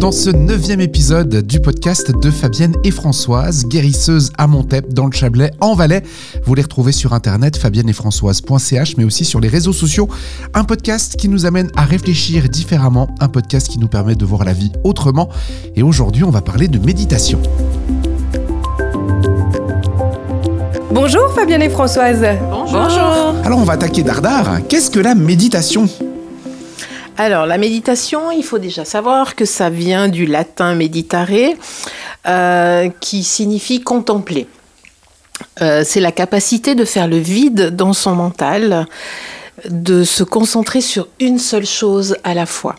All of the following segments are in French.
dans ce neuvième épisode du podcast de Fabienne et Françoise, guérisseuse à Montep, dans le Chablais, en Valais. Vous les retrouvez sur internet fabienneetfrançoise.ch, mais aussi sur les réseaux sociaux. Un podcast qui nous amène à réfléchir différemment, un podcast qui nous permet de voir la vie autrement. Et aujourd'hui, on va parler de méditation. Bonjour Fabienne et Françoise. Bonjour. Alors on va attaquer Dardar. Qu'est-ce que la méditation? Alors la méditation, il faut déjà savoir que ça vient du latin meditare, euh, qui signifie contempler. Euh, c'est la capacité de faire le vide dans son mental, de se concentrer sur une seule chose à la fois.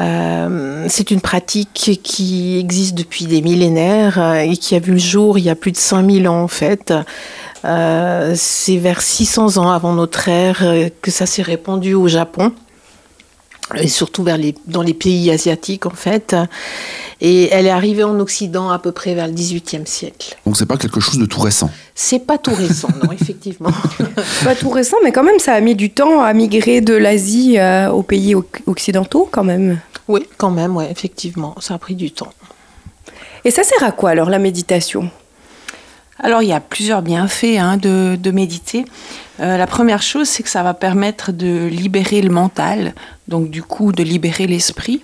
Euh, c'est une pratique qui existe depuis des millénaires et qui a vu le jour il y a plus de 5000 ans en fait. C'est vers 600 ans avant notre ère que ça s'est répandu au Japon et surtout vers les, dans les pays asiatiques en fait. Et elle est arrivée en Occident à peu près vers le XVIIIe siècle. Donc c'est pas quelque chose de tout récent. C'est pas tout récent, non, effectivement. Pas tout récent, mais quand même, ça a mis du temps à migrer de l'Asie euh, aux pays oc- occidentaux, quand même. Oui, quand même, ouais, effectivement, ça a pris du temps. Et ça sert à quoi alors la méditation? Alors, il y a plusieurs bienfaits hein, de, de méditer. Euh, la première chose, c'est que ça va permettre de libérer le mental, donc du coup de libérer l'esprit.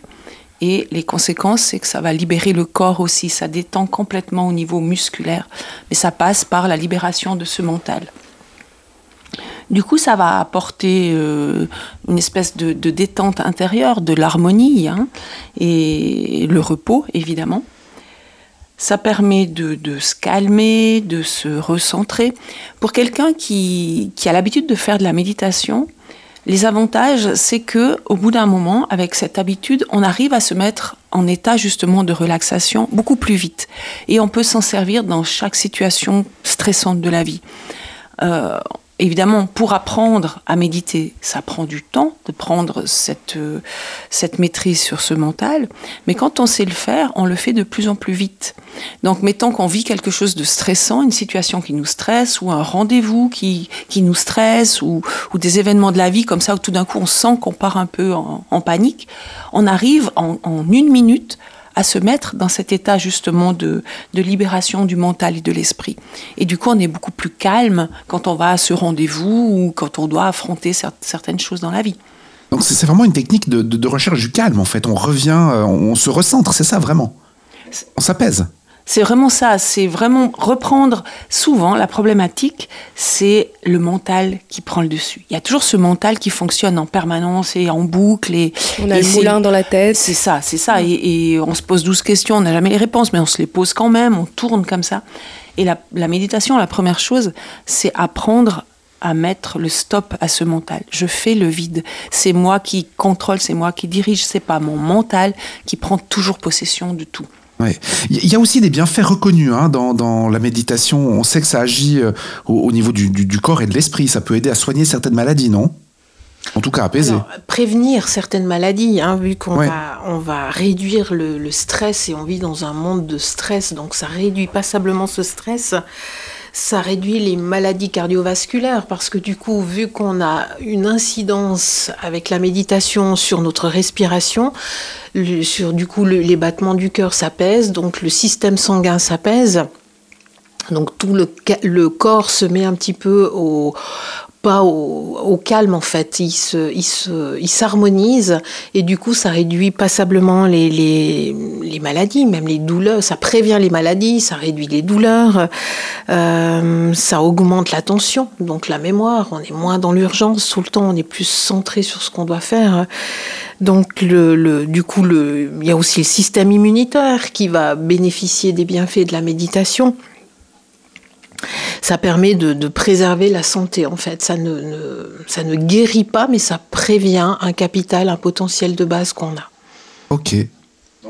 Et les conséquences, c'est que ça va libérer le corps aussi. Ça détend complètement au niveau musculaire, mais ça passe par la libération de ce mental. Du coup, ça va apporter euh, une espèce de, de détente intérieure, de l'harmonie hein, et le repos, évidemment. Ça permet de, se calmer, de se recentrer. Pour quelqu'un qui, qui a l'habitude de faire de la méditation, les avantages, c'est que au bout d'un moment, avec cette habitude, on arrive à se mettre en état justement de relaxation beaucoup plus vite. Et on peut s'en servir dans chaque situation stressante de la vie. Euh, évidemment, pour apprendre à méditer, ça prend du temps de prendre cette, euh, cette maîtrise sur ce mental. Mais quand on sait le faire, on le fait de plus en plus vite. Donc, mettons qu'on vit quelque chose de stressant, une situation qui nous stresse, ou un rendez-vous qui, qui nous stresse, ou, ou des événements de la vie comme ça, où tout d'un coup on sent qu'on part un peu en, panique, on arrive en, en une minute à se mettre dans cet état justement de, de libération du mental et de l'esprit. Et du coup, on est beaucoup plus calme quand on va à ce rendez-vous ou quand on doit affronter cer- certaines choses dans la vie. Donc c'est vraiment une technique de, de- de recherche du calme en fait. On revient, euh, on, on se recentre, c'est ça vraiment? On s'apaise. C'est vraiment ça, c'est vraiment reprendre souvent la problématique, c'est le mental qui prend le dessus. Il y a toujours ce mental qui fonctionne en permanence et en boucle. Et, On a et le moulin dans la tête. C'est ça, c'est ça. Et, et on se pose 12 questions, on n'a jamais les réponses, mais on se les pose quand même, on tourne comme ça. Et la, la méditation, la première chose, c'est apprendre à mettre le stop à ce mental. Je fais le vide. C'est moi qui contrôle, c'est moi qui dirige, c'est pas mon mental qui prend toujours possession de tout. Ouais. Il y a aussi des bienfaits reconnus hein, dans, dans la méditation. On sait que ça agit euh, au, au niveau du, du- du corps et de l'esprit. Ça peut aider à soigner certaines maladies, non? En tout cas, apaiser. Alors, prévenir certaines maladies, hein, vu qu'on Ouais. va, on va réduire le, le stress et on vit dans un monde de stress, donc ça réduit passablement ce stress. Ça réduit les maladies cardiovasculaires parce que du coup, vu qu'on a une incidence avec la méditation sur notre respiration, sur du coup le- les battements du cœur s'apaisent, donc le système sanguin s'apaise. Donc tout le corps se met un petit peu au pas au, au calme en fait, il se, il se, il s'harmonise et du coup ça réduit passablement les, les, les maladies, même les douleurs, ça prévient les maladies, ça réduit les douleurs, euh, ça augmente la tension, donc la mémoire, on est moins dans l'urgence tout le temps, on est plus centré sur ce qu'on doit faire. Donc le, le, du coup le, il y a aussi le système immunitaire qui va bénéficier des bienfaits de la méditation ça permet de, préserver la santé en fait. Ça ne, ça ne guérit pas, mais ça prévient un capital, un potentiel de base qu'on a. Ok.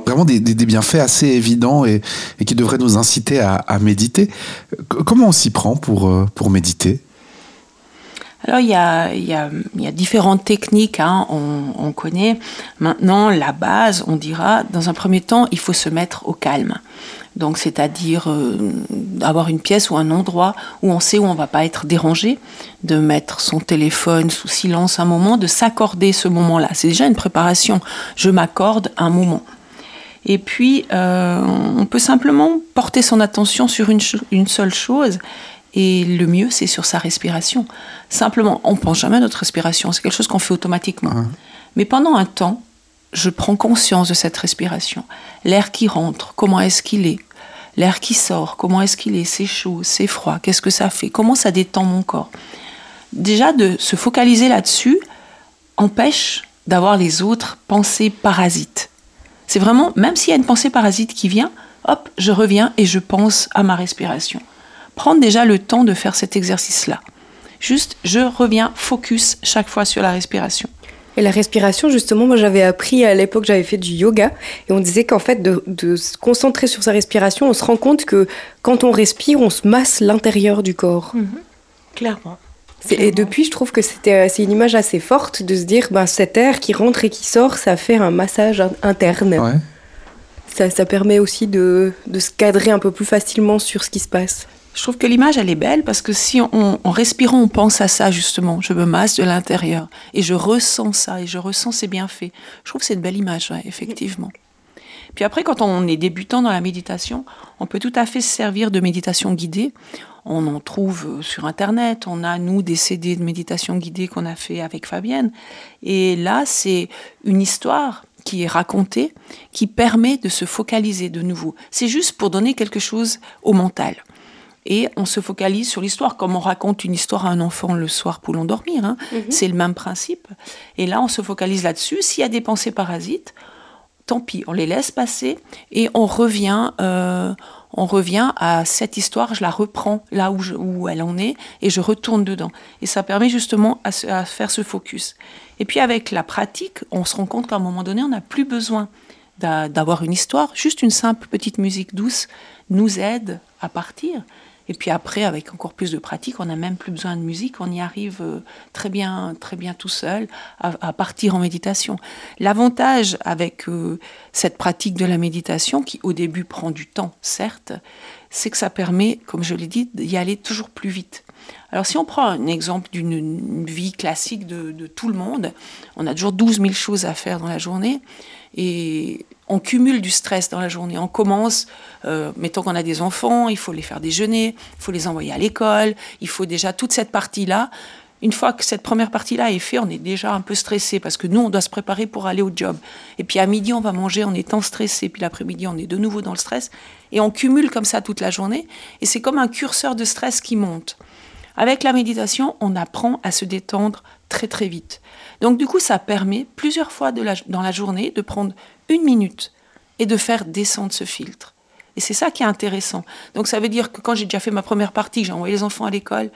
Vraiment des, des- bienfaits assez évidents et, qui devraient nous inciter à, à méditer. Comment on s'y prend pour, euh, pour méditer? Alors, il y a, différentes techniques, hein, on, on connaît. Maintenant, la base, on dira, dans un premier temps, il faut se mettre au calme. Donc, c'est-à-dire euh, avoir une pièce ou un endroit où on sait où on va pas être dérangé, de mettre son téléphone sous silence un moment, de s'accorder ce moment-là. C'est déjà une préparation. Je m'accorde un moment. Et puis, euh, on peut simplement porter son attention sur une seule chose. Et le mieux, c'est sur sa respiration. Simplement, on pense jamais à notre respiration. C'est quelque chose qu'on fait automatiquement. Mais pendant un temps, je prends conscience de cette respiration. L'air qui rentre, comment est-ce qu'il est? L'air qui sort, comment est-ce qu'il est? C'est chaud, c'est froid, qu'est-ce que ça fait? Comment ça détend mon corps? Déjà, de se focaliser là-dessus empêche d'avoir les autres pensées parasites. C'est vraiment, même s'il y a une pensée parasite qui vient, hop, je reviens et je pense à ma respiration. Prendre déjà le temps de faire cet exercice-là. Juste, je reviens focus chaque fois sur la respiration. Et la respiration, justement, moi j'avais appris à l'époque, j'avais fait du yoga, et on disait qu'en fait, de, se concentrer sur sa respiration, on se rend compte que quand on respire, on se masse l'intérieur du corps. Mhm. Clairement. Et depuis, je trouve que c'était, c'est une image assez forte de se dire, ben, cet air qui rentre et qui sort, ça fait un massage interne. Ça, ça, permet aussi de, de se cadrer un peu plus facilement sur ce qui se passe. Je trouve que l'image, elle est belle parce que si on, en respirant, on pense à ça justement, je me masse de l'intérieur et je ressens ça et je ressens ces bienfaits. Je trouve que c'est une belle image, effectivement. Puis après, quand on est débutant dans la méditation, on peut tout à fait se servir de méditation guidée. On en trouve sur Internet. On a, nous, des CD de méditation guidée qu'on a fait avec Fabienne. Et là, c'est une histoire qui est racontée, qui permet de se focaliser de nouveau. C'est juste pour donner quelque chose au mental et on se focalise sur l'histoire, comme on raconte une histoire à un enfant le soir pour l'endormir. Hein. Mhm. C'est le même principe. Et là, on se focalise là-dessus. S'il y a des pensées parasites, tant pis, on les laisse passer et on revient, euh, on revient à cette histoire, je la reprends là où, où, elle en est et je retourne dedans. Et ça permet justement à, à faire ce focus. Et puis avec la pratique, on se rend compte qu'à un moment donné, on n'a plus besoin d'avoir une histoire, juste une simple petite musique douce nous aide à partir. Et puis après, avec encore plus de pratique, on n'a même plus besoin de musique, on y arrive euh, très bien, très bien tout seul à, partir en méditation. L'avantage avec euh, cette pratique de la méditation, qui au début prend du temps, certes, c'est que ça permet, comme je l'ai dit, d'y aller toujours plus vite. Alors si on prend un exemple d'une vie classique de, de, tout le monde, on a toujours 12 000 choses à faire dans la journée et on cumule du stress dans la journée. On commence, euh, mettons qu'on a des enfants, il faut les faire déjeuner, il faut les envoyer à l'école, il faut déjà toute cette partie-là. Une fois que cette première partie-là est faite, on est déjà un peu stressé parce que nous, on doit se préparer pour aller au job. Et puis à midi, on va manger en étant stressé. Puis l'après-midi, on est de nouveau dans le stress. Et on cumule comme ça toute la journée. Et c'est comme un curseur de stress qui monte. Avec la méditation, on apprend à se détendre très très vite. Donc du coup, ça permet plusieurs fois dans la journée de prendre une minute et de faire descendre ce filtre. Et c'est ça qui est intéressant. Donc ça veut dire que quand j'ai déjà fait ma première partie, j'ai envoyé les enfants à l'école,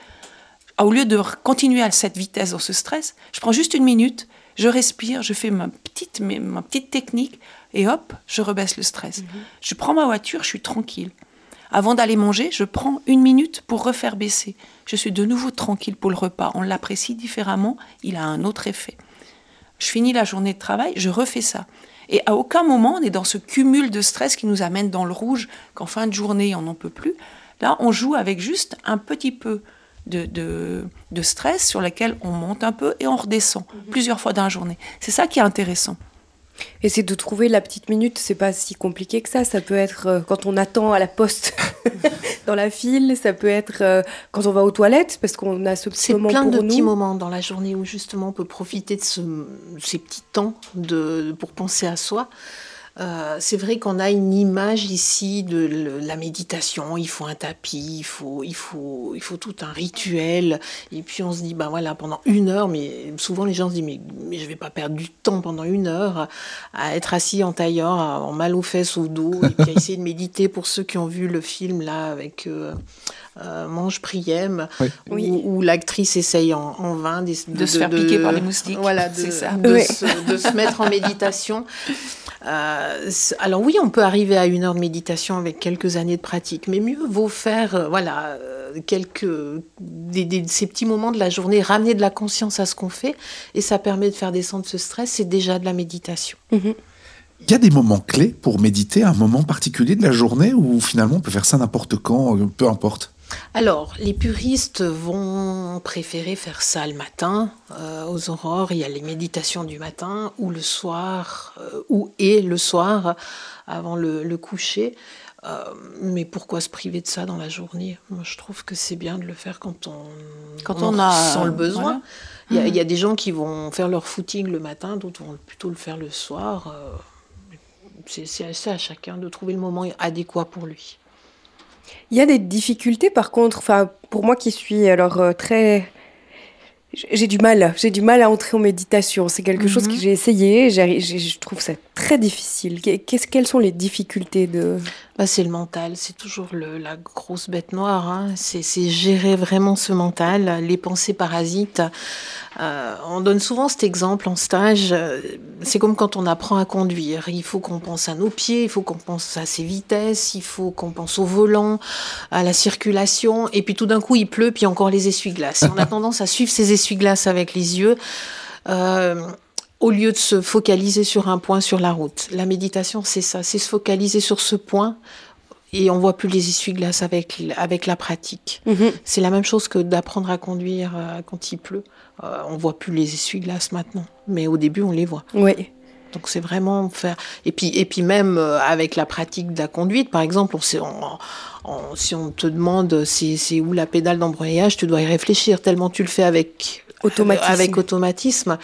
au lieu de continuer à cette vitesse dans ce stress, je prends juste une minute, je respire, je fais ma petite, ma petite technique et hop, je rebaisse le stress. Mhm. Je prends ma voiture, je suis tranquille. Avant d'aller manger, je prends une minute pour refaire baisser. Je suis de nouveau tranquille pour le repas. On l'apprécie différemment, il a un autre effet. Je finis la journée de travail, je refais ça. Et à aucun moment on est dans ce cumul de stress qui nous amène dans le rouge, qu'en fin de journée on n'en peut plus. Là, on joue avec juste un petit peu de, de, stress sur lequel on monte un peu et on redescend mhm. plusieurs fois dans la journée. C'est ça qui est intéressant. Et c'est de trouver la petite minute, c'est pas si compliqué que ça. Ça peut être euh, quand on attend à la poste dans la file, ça peut être euh, quand on va aux toilettes, parce qu'on a ce petit moment pour nous. C'est plein de petits moments dans la journée où justement on peut profiter de ces petits temps de, pour penser à soi. Euh, c'est vrai qu'on a une image ici de la méditation. Il faut un tapis, il faut, il faut, il faut tout un rituel. Et puis on se dit, ben voilà, pendant une heure, mais souvent les gens se disent, mais, mais je vais pas perdre du temps pendant une heure à être assis en tailleur, en mal aux fesses, au dos, et puis à essayer de méditer. Pour ceux qui ont vu le film là avec euh, euh Mange Priem, où, l'actrice essaye en, vain de, se faire piquer par les moustiques. Voilà, de, ça. de, se, de se mettre en méditation. Euh, alors oui, on peut arriver à une heure de méditation avec quelques années de pratique, mais mieux vaut faire, euh, voilà, quelques ces petits moments de la journée, ramener de la conscience à ce qu'on fait, et ça permet de faire descendre ce stress. C'est déjà de la méditation. Mhm. Il y a des moments clés pour méditer, un moment particulier de la journée où finalement on peut faire ça n'importe quand, peu importe? Alors, les puristes vont préférer faire ça le matin, euh, aux aurores. Il y a les méditations du matin, ou le soir, euh, ou et le soir, avant le, coucher. Euh, mais pourquoi se priver de ça dans la journée? Moi, je trouve que c'est bien de le faire quand on, quand on, a sent le besoin. Il, y a, des gens qui vont faire leur footing le matin, d'autres vont plutôt le faire le soir. c'est à chacun de trouver le moment adéquat pour lui. Il y a des difficultés par contre, enfin pour moi qui suis alors euh, très j'ai du mal, j'ai du mal à entrer en méditation. C'est quelque chose que mhm. j'ai essayé, je trouve ça très difficile. Qu'est-ce, quelles sont les difficultés de? Bah, c'est le mental, c'est toujours le, la grosse bête noire. Hein. C'est, gérer vraiment ce mental, les pensées parasites. Euh, on donne souvent cet exemple en stage. C'est comme quand on apprend à conduire. Il faut qu'on pense à nos pieds, il faut qu'on pense à ses vitesses, il faut qu'on pense au volant, à la circulation. Et puis tout d'un coup, il pleut, puis encore les essuie-glaces. on a tendance à suivre ces essuie-glaces avec les yeux. Euh, au lieu de se focaliser sur un point sur la route. La méditation, c'est ça, c'est se focaliser sur ce point et on voit plus les essuie-glaces avec, avec la pratique. Mhm. C'est la même chose que d'apprendre à conduire euh, quand il pleut. Euh, on voit plus les essuie-glaces maintenant, mais au début, on les voit. Oui. Donc c'est vraiment faire. Et puis, et puis même euh, avec la pratique de la conduite, par exemple, on sait, si on te demande c'est où la pédale d'embrayage, tu dois y réfléchir tellement tu le fais avec automatisme. Avec automatisme.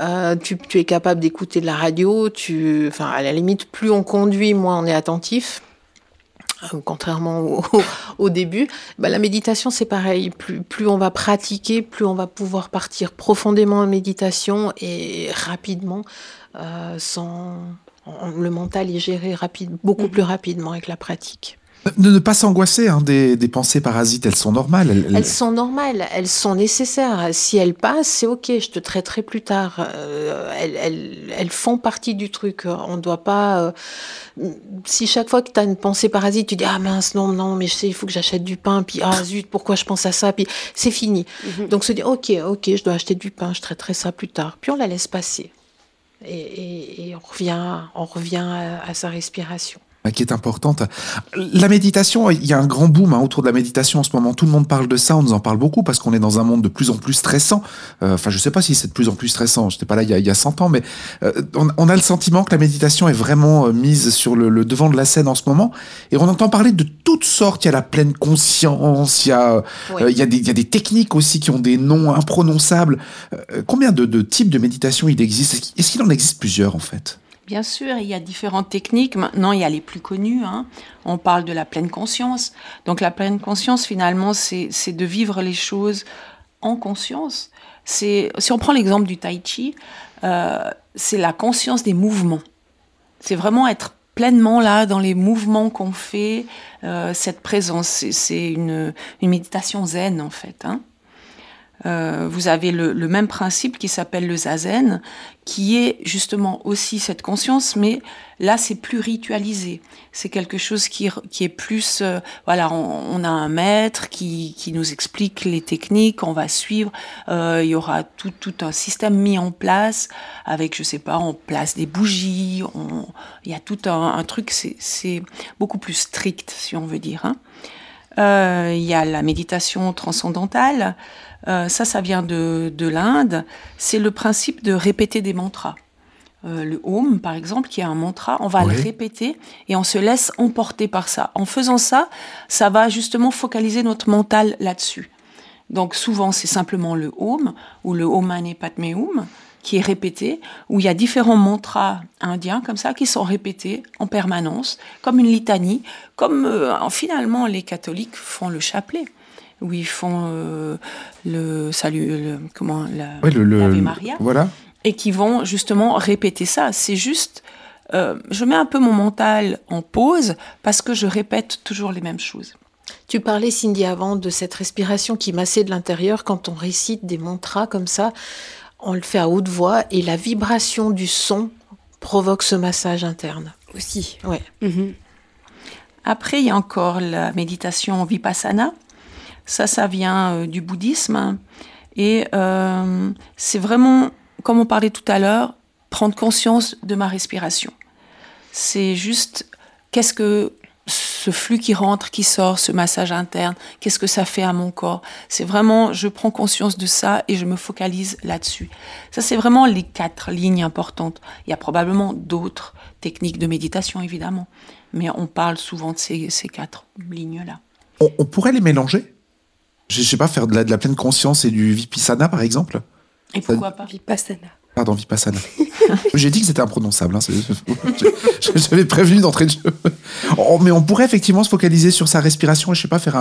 Euh, tu, es capable d'écouter de la radio. Tu, enfin, à la limite, plus on conduit, moins on est attentif. Euh, contrairement au, début, bah, la méditation c'est pareil. Plus, plus on va pratiquer, plus on va pouvoir partir profondément en méditation et rapidement, sans le mental est géré rapide, beaucoup mm-hmm. plus rapidement avec la pratique. Ne pas s'angoisser hein, des, pensées parasites, elles sont normales. Elles, sont normales, elles sont nécessaires. Si elles passent, c'est ok, je te traiterai plus tard. Euh, elles, font partie du truc. On ne doit pas. Euh, si chaque fois que tu as une pensée parasite, tu dis Ah mince, non, non, mais je sais, il faut que j'achète du pain, puis Ah zut, pourquoi je pense à ça, puis c'est fini. Mhm. Donc se dire Ok, ok, je dois acheter du pain, je traiterai ça plus tard. Puis on la laisse passer. Et, on revient, on revient à sa respiration qui est importante. La méditation, il y a un grand boom hein, autour de la méditation en ce moment. Tout le monde parle de ça, on nous en parle beaucoup parce qu'on est dans un monde de plus en plus stressant. Euh, enfin, je sais pas si c'est de plus en plus stressant. Je n'étais pas là il y, a, il y a 100 ans, mais euh, on, a le sentiment que la méditation est vraiment euh, mise sur le, devant de la scène en ce moment. Et on entend parler de toutes sortes. Il y a la pleine conscience, il y a, il, y a des, il y a des techniques aussi qui ont des noms imprononçables. combien de, de types de méditation il existe? Est-ce qu'il en existe plusieurs en fait? Bien sûr, il y a différentes techniques. Maintenant, il y a les plus connues. Hein. On parle de la pleine conscience. Donc la pleine conscience, finalement, c'est de vivre les choses en conscience. Si on prend l'exemple du tai chi, euh, c'est la conscience des mouvements. C'est vraiment être pleinement là dans les mouvements qu'on fait, euh, cette présence. C'est une, méditation zen en fait. Hein. Euh, vous avez le, même principe qui s'appelle le zazen, qui est justement aussi cette conscience, mais là c'est plus ritualisé. C'est quelque chose qui, qui est plus, euh, voilà, on, a un maître qui, qui, nous explique les techniques, on va suivre. Euh, il y aura tout, tout, un système mis en place avec, je sais pas, on place des bougies, il y a tout un, un truc, c'est beaucoup plus strict si on veut dire. Hein. Il y a la méditation transcendantale. Euh, ça, ça vient de, l'Inde. C'est le principe de répéter des mantras. Euh, le Om, par exemple, qui est un mantra, on va le répéter et on se laisse emporter par ça. En faisant ça, ça va justement focaliser notre mental là-dessus. Donc souvent, c'est simplement le Om ou le Om Mani Padme Hum qui est répété, où il y a différents mantras indiens comme ça qui sont répétés en permanence, comme une litanie, comme euh, finalement les catholiques font le chapelet où ils font euh, le salut, le, comment, la, le, Maria. Voilà. Et qui vont justement répéter ça. C'est juste, euh, je mets un peu mon mental en pause parce que je répète toujours les mêmes choses. Tu parlais, Cindy, avant de cette respiration qui massait de l'intérieur quand on récite des mantras comme ça. On le fait à haute voix et la vibration du son provoque ce massage interne. Aussi. Ouais. Mhm. Après, il y a encore la méditation vipassana ça, ça vient euh, du bouddhisme. Et euh, c'est vraiment, comme on parlait tout à l'heure, prendre conscience de ma respiration. C'est juste, qu'est-ce que ce flux qui rentre, qui sort, ce massage interne, qu'est-ce que ça fait à mon corps? C'est vraiment, je prends conscience de ça et je me focalise là-dessus. Ça, c'est vraiment les quatre lignes importantes. Il y a probablement d'autres techniques de méditation, évidemment, mais on parle souvent de ces, quatre lignes-là. On, pourrait les mélanger? Je ne sais pas, faire de la, de la, pleine conscience et du vipassana, par exemple? Et pourquoi pas? Vipassana. Pardon. J'ai dit que c'était imprononçable. Hein, J'avais prévenu d'entrée de jeu. Oh, mais on pourrait effectivement se focaliser sur sa respiration et, je sais pas, faire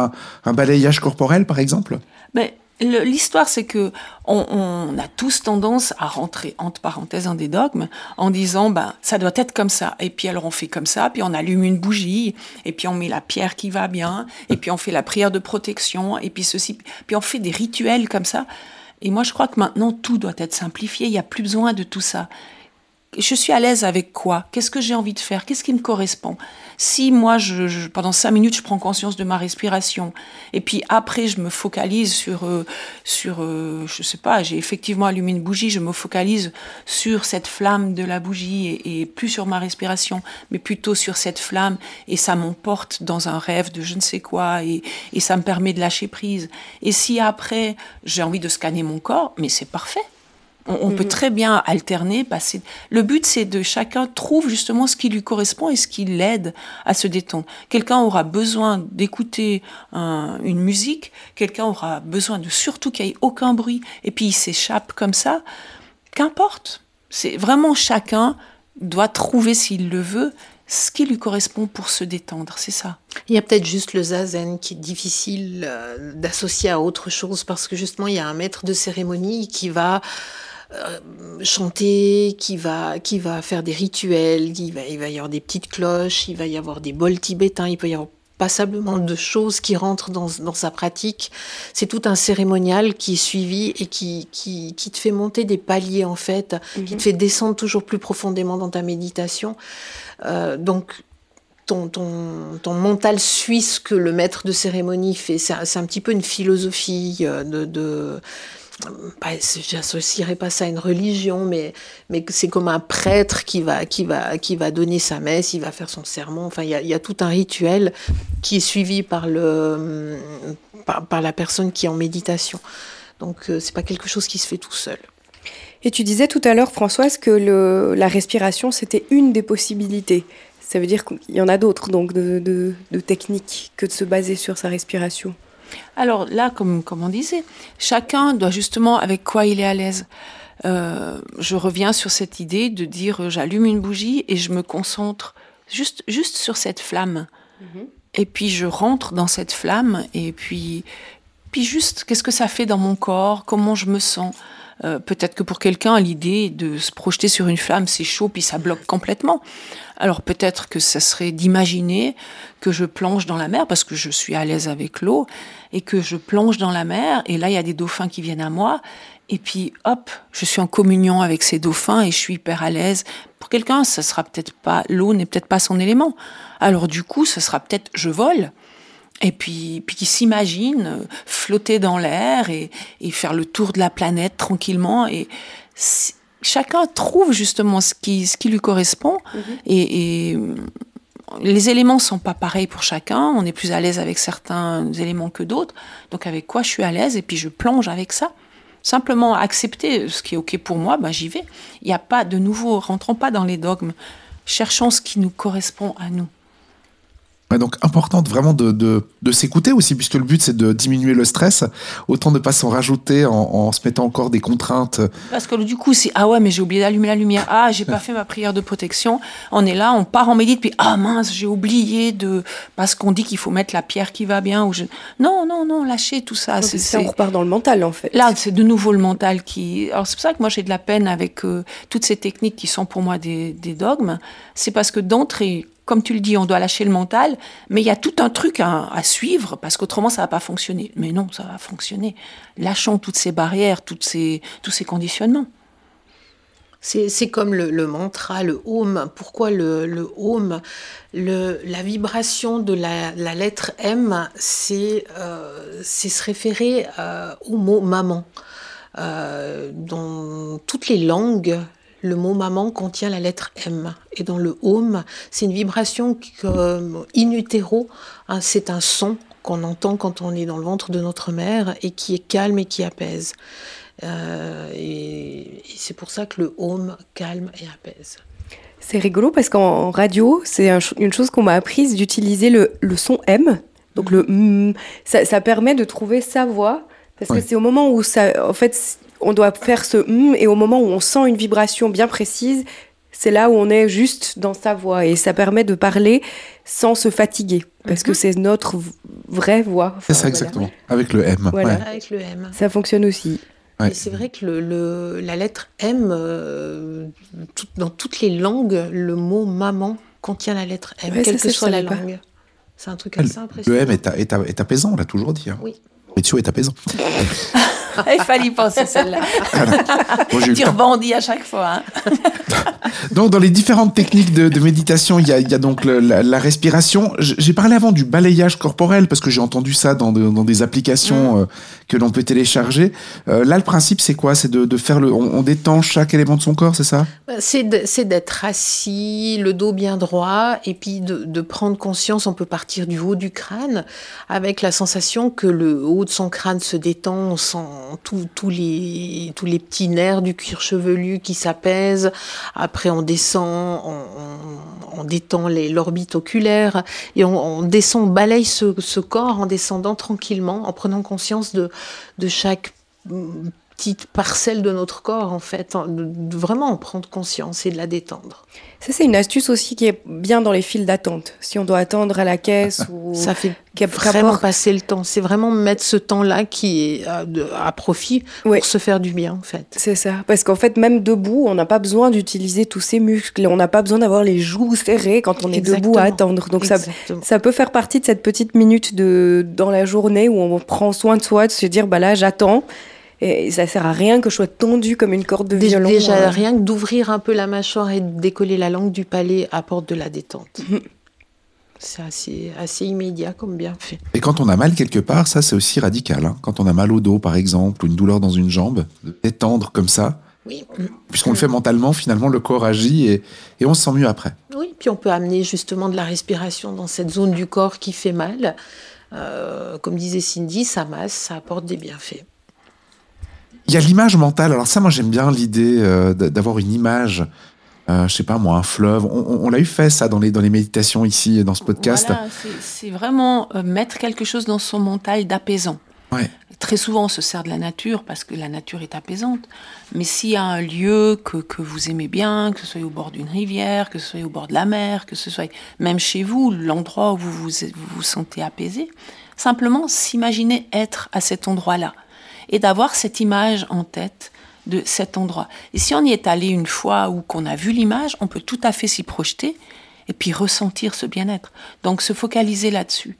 un, balayage corporel, par exemple mais L'histoire, c'est que on, a tous tendance à rentrer entre parenthèses dans des dogmes en disant ben ça doit être comme ça. Et puis alors on fait comme ça, puis on allume une bougie, et puis on met la pierre qui va bien, et puis on fait la prière de protection, et puis ceci, puis on fait des rituels comme ça. Et moi, je crois que maintenant, tout doit être simplifié. Il n'y a plus besoin de tout ça je suis à l'aise avec quoi? Qu'est-ce que j'ai envie de faire? Qu'est-ce qui me correspond? Si moi, pendant cinq minutes, je prends conscience de ma respiration, et puis après, je me focalise sur, euh, sur, euh, je sais pas, j'ai effectivement allumé une bougie, je me focalise sur cette flamme de la bougie et, plus sur ma respiration, mais plutôt sur cette flamme, et ça m'emporte dans un rêve de je ne sais quoi, et, et ça me permet de lâcher prise. Et si après, j'ai envie de scanner mon corps, mais c'est parfait. On, peut mhm. très bien alterner, passer. Le but, c'est de chacun trouve justement ce qui lui correspond et ce qui l'aide à se détendre. Quelqu'un aura besoin d'écouter une musique, quelqu'un aura besoin de surtout qu'il n'y ait aucun bruit, et puis il s'échappe comme ça. Qu'importe. C'est vraiment chacun doit trouver s'il le veut ce qui lui correspond pour se détendre, c'est ça. Il y a peut-être juste le zazen qui est difficile euh, d'associer à autre chose parce que justement il y a un maître de cérémonie qui va chanter, qui va, qui va faire des rituels, il va, il va y avoir des petites cloches, il va y avoir des bols tibétains, il peut y avoir passablement de choses qui rentrent dans, dans sa pratique. C'est tout un cérémonial qui est suivi et qui, qui, qui te fait monter des paliers en fait, qui te mhm. fait descendre toujours plus profondément dans ta méditation. Euh, donc ton, ton, ton, mental suit ce que le maître de cérémonie fait. C'est un, petit peu une philosophie euh, de, de bah, j'associerais pas ça à une religion, mais, mais c'est comme un prêtre qui va, qui, va, qui va donner sa messe, il va faire son sermon. Enfin, il y a, tout un rituel qui est suivi par, le, par, la personne qui est en méditation. Donc, euh, c'est pas quelque chose qui se fait tout seul. Et tu disais tout à l'heure, Françoise, que la respiration, c'était une des possibilités. Ça veut dire qu'il y en a d'autres, donc, de, de techniques que de se baser sur sa respiration. Alors là, comme, comme on disait, chacun doit justement avec quoi il est à l'aise. Euh, je reviens sur cette idée de dire euh, j'allume une bougie et je me concentre juste, juste sur cette flamme. Mhm. Et puis je rentre dans cette flamme et puis, puis juste qu'est-ce que ça fait dans mon corps, comment je me sens? Euh, peut-être que pour quelqu'un, l'idée de se projeter sur une flamme, c'est chaud, puis ça bloque complètement. Alors peut-être que ça serait d'imaginer que je plonge dans la mer, parce que je suis à l'aise avec l'eau, et que je plonge dans la mer, et là, il y a des dauphins qui viennent à moi, et puis hop, je suis en communion avec ces dauphins, et je suis hyper à l'aise. Pour quelqu'un, ça sera peut-être pas, l'eau n'est peut-être pas son élément. Alors du coup, ça sera peut-être je vole. Et puis, puis qui s'imagine euh, flotter dans l'air et, et, faire le tour de la planète tranquillement. Et chacun trouve justement ce qui, ce qui lui correspond. Mhm. Et, et, les éléments sont pas pareils pour chacun. On est plus à l'aise avec certains éléments que d'autres. Donc avec quoi je suis à l'aise? Et puis je plonge avec ça. Simplement accepter ce qui est ok pour moi, ben j'y vais. Il n'y a pas de nouveau, rentrons pas dans les dogmes. Cherchons ce qui nous correspond à nous donc importante vraiment de, de, s'écouter aussi, puisque le but c'est de diminuer le stress, autant ne pas s'en rajouter en, se mettant encore des contraintes. Parce que du coup, c'est ah ouais, mais j'ai oublié d'allumer la lumière, ah j'ai pas fait ma prière de protection. On est là, on part en médite, puis ah mince, j'ai oublié de. Parce qu'on dit qu'il faut mettre la pierre qui va bien. Ou je... Non, non, non, lâchez tout ça. C'est, on repart dans le mental en fait. Là, c'est de nouveau le mental qui. Alors c'est pour ça que moi j'ai de la peine avec euh, toutes ces techniques qui sont pour moi des, des dogmes. C'est parce que d'entrée, comme tu le dis, on doit lâcher le mental, mais il y a tout un truc à, suivre parce qu'autrement ça va pas fonctionner. Mais non, ça va fonctionner. Lâchons toutes ces barrières, toutes ces, tous ces conditionnements. C'est comme le, mantra, le home. Pourquoi le, le home? Le, La vibration de la, lettre M, c'est euh, se référer euh, au mot maman. Euh, dans toutes les langues, le mot maman contient la lettre M. Et dans le home, c'est une vibration in utero, hein, c'est un son qu'on entend quand on est dans le ventre de notre mère et qui est calme et qui apaise. Euh, et, c'est pour ça que le home calme et apaise. C'est rigolo parce qu'en radio, c'est une chose qu'on m'a apprise d'utiliser le, son M. Donc le mm, ça, permet de trouver sa voix parce que c'est au moment où ça, en fait, on doit faire ce mm et au moment où on sent une vibration bien précise, c'est là où on est juste dans sa voix et ça permet de parler sans se fatiguer parce que mhm. c'est notre vraie voix. c'est ça exactement, avec le M. Avec le M. Ça fonctionne aussi. Et c'est vrai que le, la lettre M, euh, dans toutes les langues, le mot maman contient la lettre M, quelle que soit la langue. C'est un truc assez impressionnant. Le M est, est, apaisant, on l'a toujours dit. Hein. Oui. Ritio est apaisant. Il fallait y penser celle-là. tu rebondis à chaque fois. Hein. donc, dans les différentes techniques de, méditation, il y, a, donc la, respiration. J'ai parlé avant du balayage corporel parce que j'ai entendu ça dans, des applications mm. euh, que l'on peut télécharger. Euh, là, le principe, c'est quoi? C'est de, faire le. On, détend chaque élément de son corps, c'est ça? Bah, C'est d'être assis, le dos bien droit, et puis de, prendre conscience. On peut partir du haut du crâne avec la sensation que le haut son crâne se détend. On sent tous les, les petits nerfs du cuir chevelu qui s'apaisent. Après, on descend, on, détend l'orbite oculaire et on, descend, on balaye ce, corps en descendant tranquillement, en prenant conscience de, de chaque petite parcelle de notre corps, en fait, de, vraiment en prendre conscience et de la détendre. Ça, c'est une astuce aussi qui est bien dans les files d'attente. Si on doit attendre à la caisse ou... Ça fait vraiment passer le temps. C'est vraiment mettre ce temps-là qui est à, profit pour se faire du bien, en fait. C'est ça. Parce qu'en fait, même debout, on n'a pas besoin d'utiliser tous ces muscles. On n'a pas besoin d'avoir les joues serrées quand on est debout à attendre. Donc ça, ça peut faire partie de cette petite minute de, dans la journée où on prend soin de soi, de se dire, bah là, j'attends. Et ça sert à rien que je sois tendue comme une corde de violon. Déjà, euh. rien que d'ouvrir un peu la mâchoire et de décoller la langue du palais apporte de la détente. Mhm. C'est assez, assez immédiat comme bienfait. Et quand on a mal quelque part, ça c'est aussi radical. Hein. Quand on a mal au dos par exemple, ou une douleur dans une jambe, détendre comme ça. Oui. Puisqu'on le fait mentalement, finalement le corps agit et, et, on se sent mieux après. Oui, puis on peut amener justement de la respiration dans cette zone du corps qui fait mal. Euh, comme disait Cindy, ça masse, ça apporte des bienfaits. Il y a l'image mentale. Alors ça, moi, j'aime bien l'idée euh, d'avoir une image. Euh, je sais pas moi, un fleuve. On, l'a eu fait ça dans les, dans les méditations ici, dans ce podcast. c'est vraiment euh, mettre quelque chose dans son mental d'apaisant. Ouais. Très souvent, on se sert de la nature parce que la nature est apaisante. Mais s'il y a un lieu que, que, vous aimez bien, que ce soit au bord d'une rivière, que ce soit au bord de la mer, que ce soit même chez vous, l'endroit où vous vous, vous vous sentez apaisé, simplement s'imaginer être à cet endroit-là et d'avoir cette image en tête de cet endroit. Et si on y est allé une fois ou qu'on a vu l'image, on peut tout à fait s'y projeter et puis ressentir ce bien-être. Donc se focaliser là-dessus.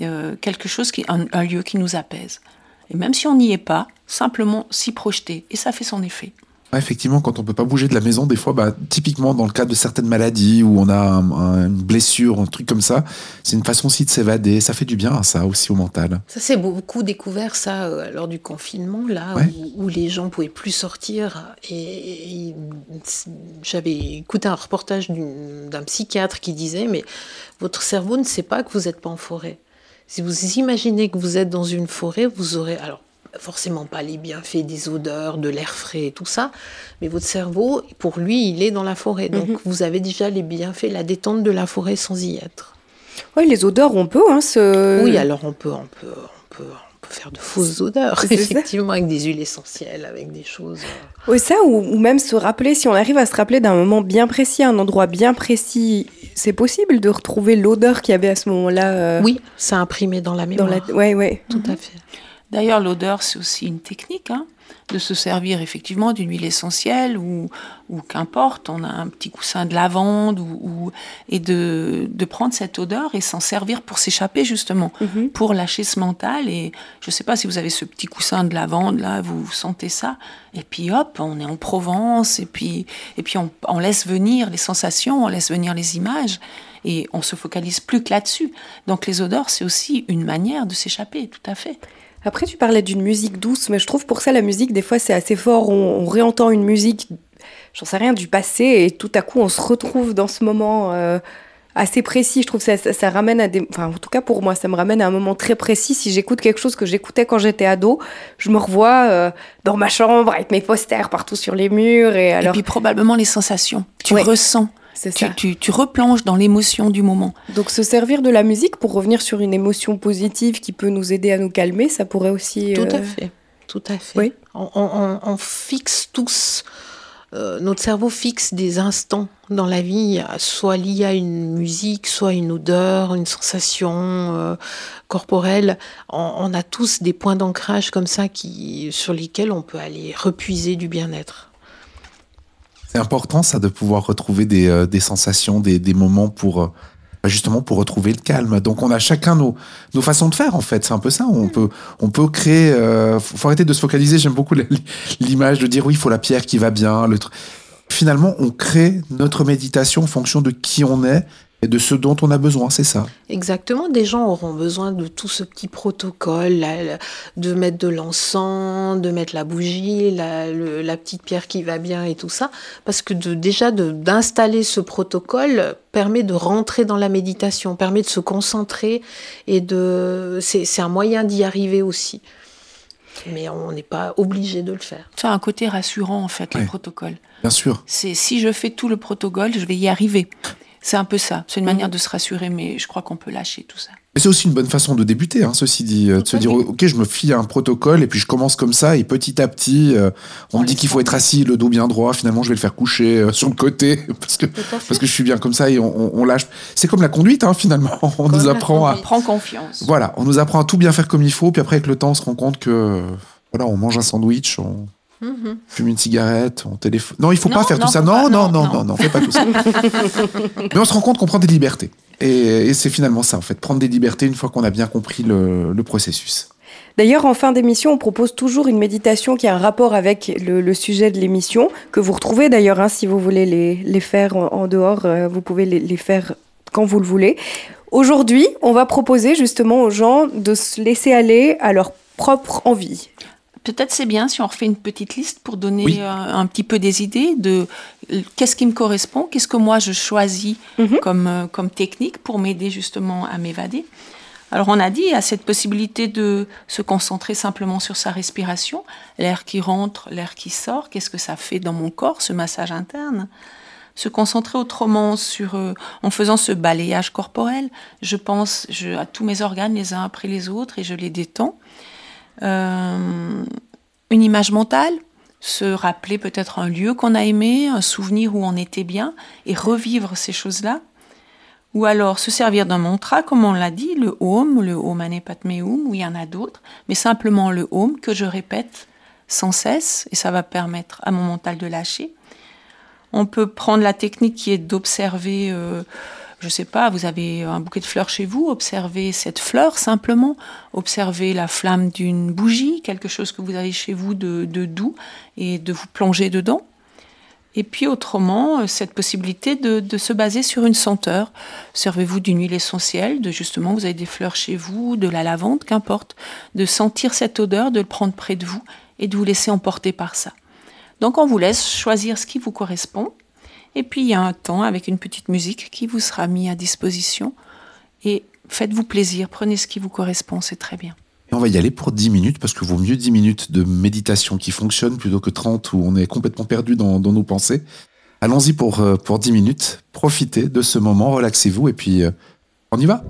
Euh, quelque chose qui un, un lieu qui nous apaise. Et même si on n'y est pas, simplement s'y projeter et ça fait son effet effectivement, quand on peut pas bouger de la maison, des fois, bah, typiquement dans le cas de certaines maladies où on a une blessure, un truc comme ça, c'est une façon aussi de s'évader. Ça fait du bien, ça aussi au mental. Ça c'est beaucoup découvert ça euh, lors du confinement, là où, les gens pouvaient plus sortir. Et, j'avais écouté un reportage d'un psychiatre qui disait mais votre cerveau ne sait pas que vous n'êtes pas en forêt. Si vous imaginez que vous êtes dans une forêt, vous aurez alors forcément pas les bienfaits des odeurs, de l'air frais et tout ça, mais votre cerveau, pour lui, il est dans la forêt. Donc mhm. vous avez déjà les bienfaits, la détente de la forêt sans y être. Oui, les odeurs, on peut. Hein, Oui, alors on peut, on peut, on peut, on peut faire de fausses odeurs, effectivement, avec des huiles essentielles, avec des choses. Euh. Oui, ça, ou, même se rappeler, si on arrive à se rappeler d'un moment bien précis, un endroit bien précis, c'est possible de retrouver l'odeur qu'il y avait à ce moment-là. Euh, oui, c'est imprimé dans la mémoire. Dans la... Oui, Tout à fait. D'ailleurs, l'odeur, c'est aussi une technique, hein, de se servir effectivement d'une huile essentielle ou, ou qu'importe, on a un petit coussin de lavande ou, et de, de, prendre cette odeur et s'en servir pour s'échapper justement, mhm. pour lâcher ce mental. Et je ne sais pas si vous avez ce petit coussin de lavande là, vous sentez ça, et puis hop, on est en Provence et puis et puis on, on laisse venir les sensations, on laisse venir les images et on se focalise plus que là-dessus. Donc les odeurs, c'est aussi une manière de s'échapper, tout à fait. Après, tu parlais d'une musique douce, mais je trouve pour ça la musique, des fois, c'est assez fort. On, réentend une musique j'en sais rien, du passé, et tout à coup on se retrouve dans ce moment assez précis. Je trouve que ça, ça, ramène à des. Enfin, en tout cas pour moi, ça me ramène à un moment très précis. Si j'écoute quelque chose que j'écoutais quand j'étais ado, je me revois euh, dans ma chambre avec mes posters partout sur les murs. Et, alors... et puis probablement les sensations. Tu ressens. Tu, tu, tu, replonges dans l'émotion du moment. Donc se servir de la musique pour revenir sur une émotion positive qui peut nous aider à nous calmer, ça pourrait aussi... Tout à euh, fait. Tout à fait. Oui. On, on, on fixe tous euh, notre cerveau fixe des instants dans la vie, soit liés à une musique, soit une odeur, une sensation euh, corporelle. On, a tous des points d'ancrage comme ça qui, sur lesquels on peut aller repuiser du bien-être. C'est important ça de pouvoir retrouver des, euh, des sensations, des, des moments pour bah, justement pour retrouver le calme. Donc on a chacun nos, nos façons de faire en fait. C'est un peu ça. On peut on peut créer. Euh, faut arrêter de se focaliser. J'aime beaucoup l'image de dire oui, il faut la pierre qui va bien. Le Finalement, on crée notre méditation en fonction de qui on est et de ce dont on a besoin, c'est ça. Exactement, des gens auront besoin de tout ce petit protocole, de mettre de l'encens, de mettre la bougie, la, petite pierre qui va bien et tout ça, parce que de, déjà d'installer ce protocole permet de rentrer dans la méditation, permet de se concentrer et de c'est un moyen d'y arriver aussi. Mais on n'est pas obligé de le faire. Ça a un côté rassurant en fait, le protocole. Bien sûr. C'est si je fais tout le protocole, je vais y arriver. C'est un peu ça. C'est une manière mhm. de se rassurer, mais je crois qu'on peut lâcher tout ça. Mais c'est aussi une bonne façon de débuter, hein, ceci dit, euh, de se dire ok, je me fie à un protocole et puis je commence comme ça et petit à petit, euh, on, me dit qu'il faut être assis, le dos bien droit. Finalement, je vais le faire coucher euh, sur le côté parce que parce que je suis bien comme ça et on, lâche. C'est comme la conduite, hein, finalement. On nous apprend à prendre confiance. Voilà, on nous apprend à tout bien faire comme il faut, puis après avec le temps, on se rend compte que voilà, on mange un sandwich, on Mhm. Fume une cigarette, on téléphone. Non, il faut pas faire tout ça. Non, non, non, non, non, fais pas tout ça. Mais on se rend compte qu'on prend des libertés. Et, c'est finalement ça, en fait, prendre des libertés une fois qu'on a bien compris le, processus. D'ailleurs, en fin d'émission, on propose toujours une méditation qui a un rapport avec le, sujet de l'émission, que vous retrouvez d'ailleurs, hein, si vous voulez les, faire en, dehors, euh, vous pouvez les, les faire quand vous le voulez. Aujourd'hui, on va proposer justement aux gens de se laisser aller à leur propre envie. Peut-être c'est bien si on refait une petite liste pour donner euh, un petit peu des idées de euh, qu'est-ce qui me correspond, qu'est-ce que moi je choisis mhm. comme, euh, comme technique pour m'aider justement à m'évader. Alors on a dit à cette possibilité de se concentrer simplement sur sa respiration, l'air qui rentre, l'air qui sort, qu'est-ce que ça fait dans mon corps, ce massage interne. Se concentrer autrement sur, en faisant ce balayage corporel, je pense je, à tous mes organes les uns après les autres et je les détends. Euh, une image mentale, se rappeler peut-être un lieu qu'on a aimé, un souvenir où on était bien, et revivre ces choses-là. Ou alors se servir d'un mantra, comme on l'a dit, le Om, le Om Mane Padme Hum, ou il y en a d'autres, mais simplement le Om que je répète sans cesse, et ça va permettre à mon mental de lâcher. On peut prendre la technique qui est d'observer euh, je ne sais pas, vous avez un bouquet de fleurs chez vous, observez cette fleur simplement, observez la flamme d'une bougie, quelque chose que vous avez chez vous de, doux, et de vous plonger dedans. Et puis autrement, euh, cette possibilité de, se baser sur une senteur. Servez-vous d'une huile essentielle, de justement, vous avez des fleurs chez vous, de la lavande, qu'importe, de sentir cette odeur, de le prendre près de vous et de vous laisser emporter par ça. Donc on vous laisse choisir ce qui vous correspond et puis il y a un temps avec une petite musique qui vous sera mis à disposition. Et faites-vous plaisir, prenez ce qui vous correspond, c'est très bien. On va y aller pour 10 minutes parce que vaut mieux 10 minutes de méditation qui fonctionne plutôt que 30 où on est complètement perdu dans, nos pensées. Allons-y pour, euh, pour 10 minutes. Profitez de ce moment, relaxez-vous et puis euh, on y va.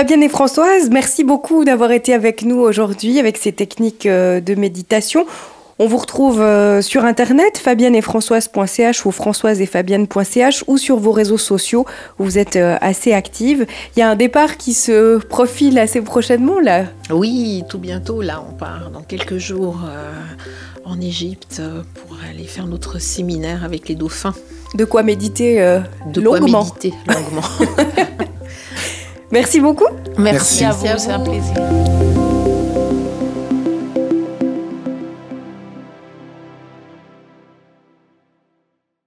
Fabienne et Françoise, merci beaucoup d'avoir été avec nous aujourd'hui avec ces techniques euh, de méditation. On vous retrouve euh, sur internet fabienne-et-françoise.ch ou françoise-et-fabienne.ch ou sur vos réseaux sociaux où vous êtes euh, assez active. Il y a un départ qui se profile assez prochainement là. Oui, tout bientôt là, on part dans quelques jours en Égypte pour aller faire notre séminaire avec les dauphins. De quoi méditer de longuement. Quoi méditer longuement. Merci beaucoup. Merci, à vous, c'est un plaisir.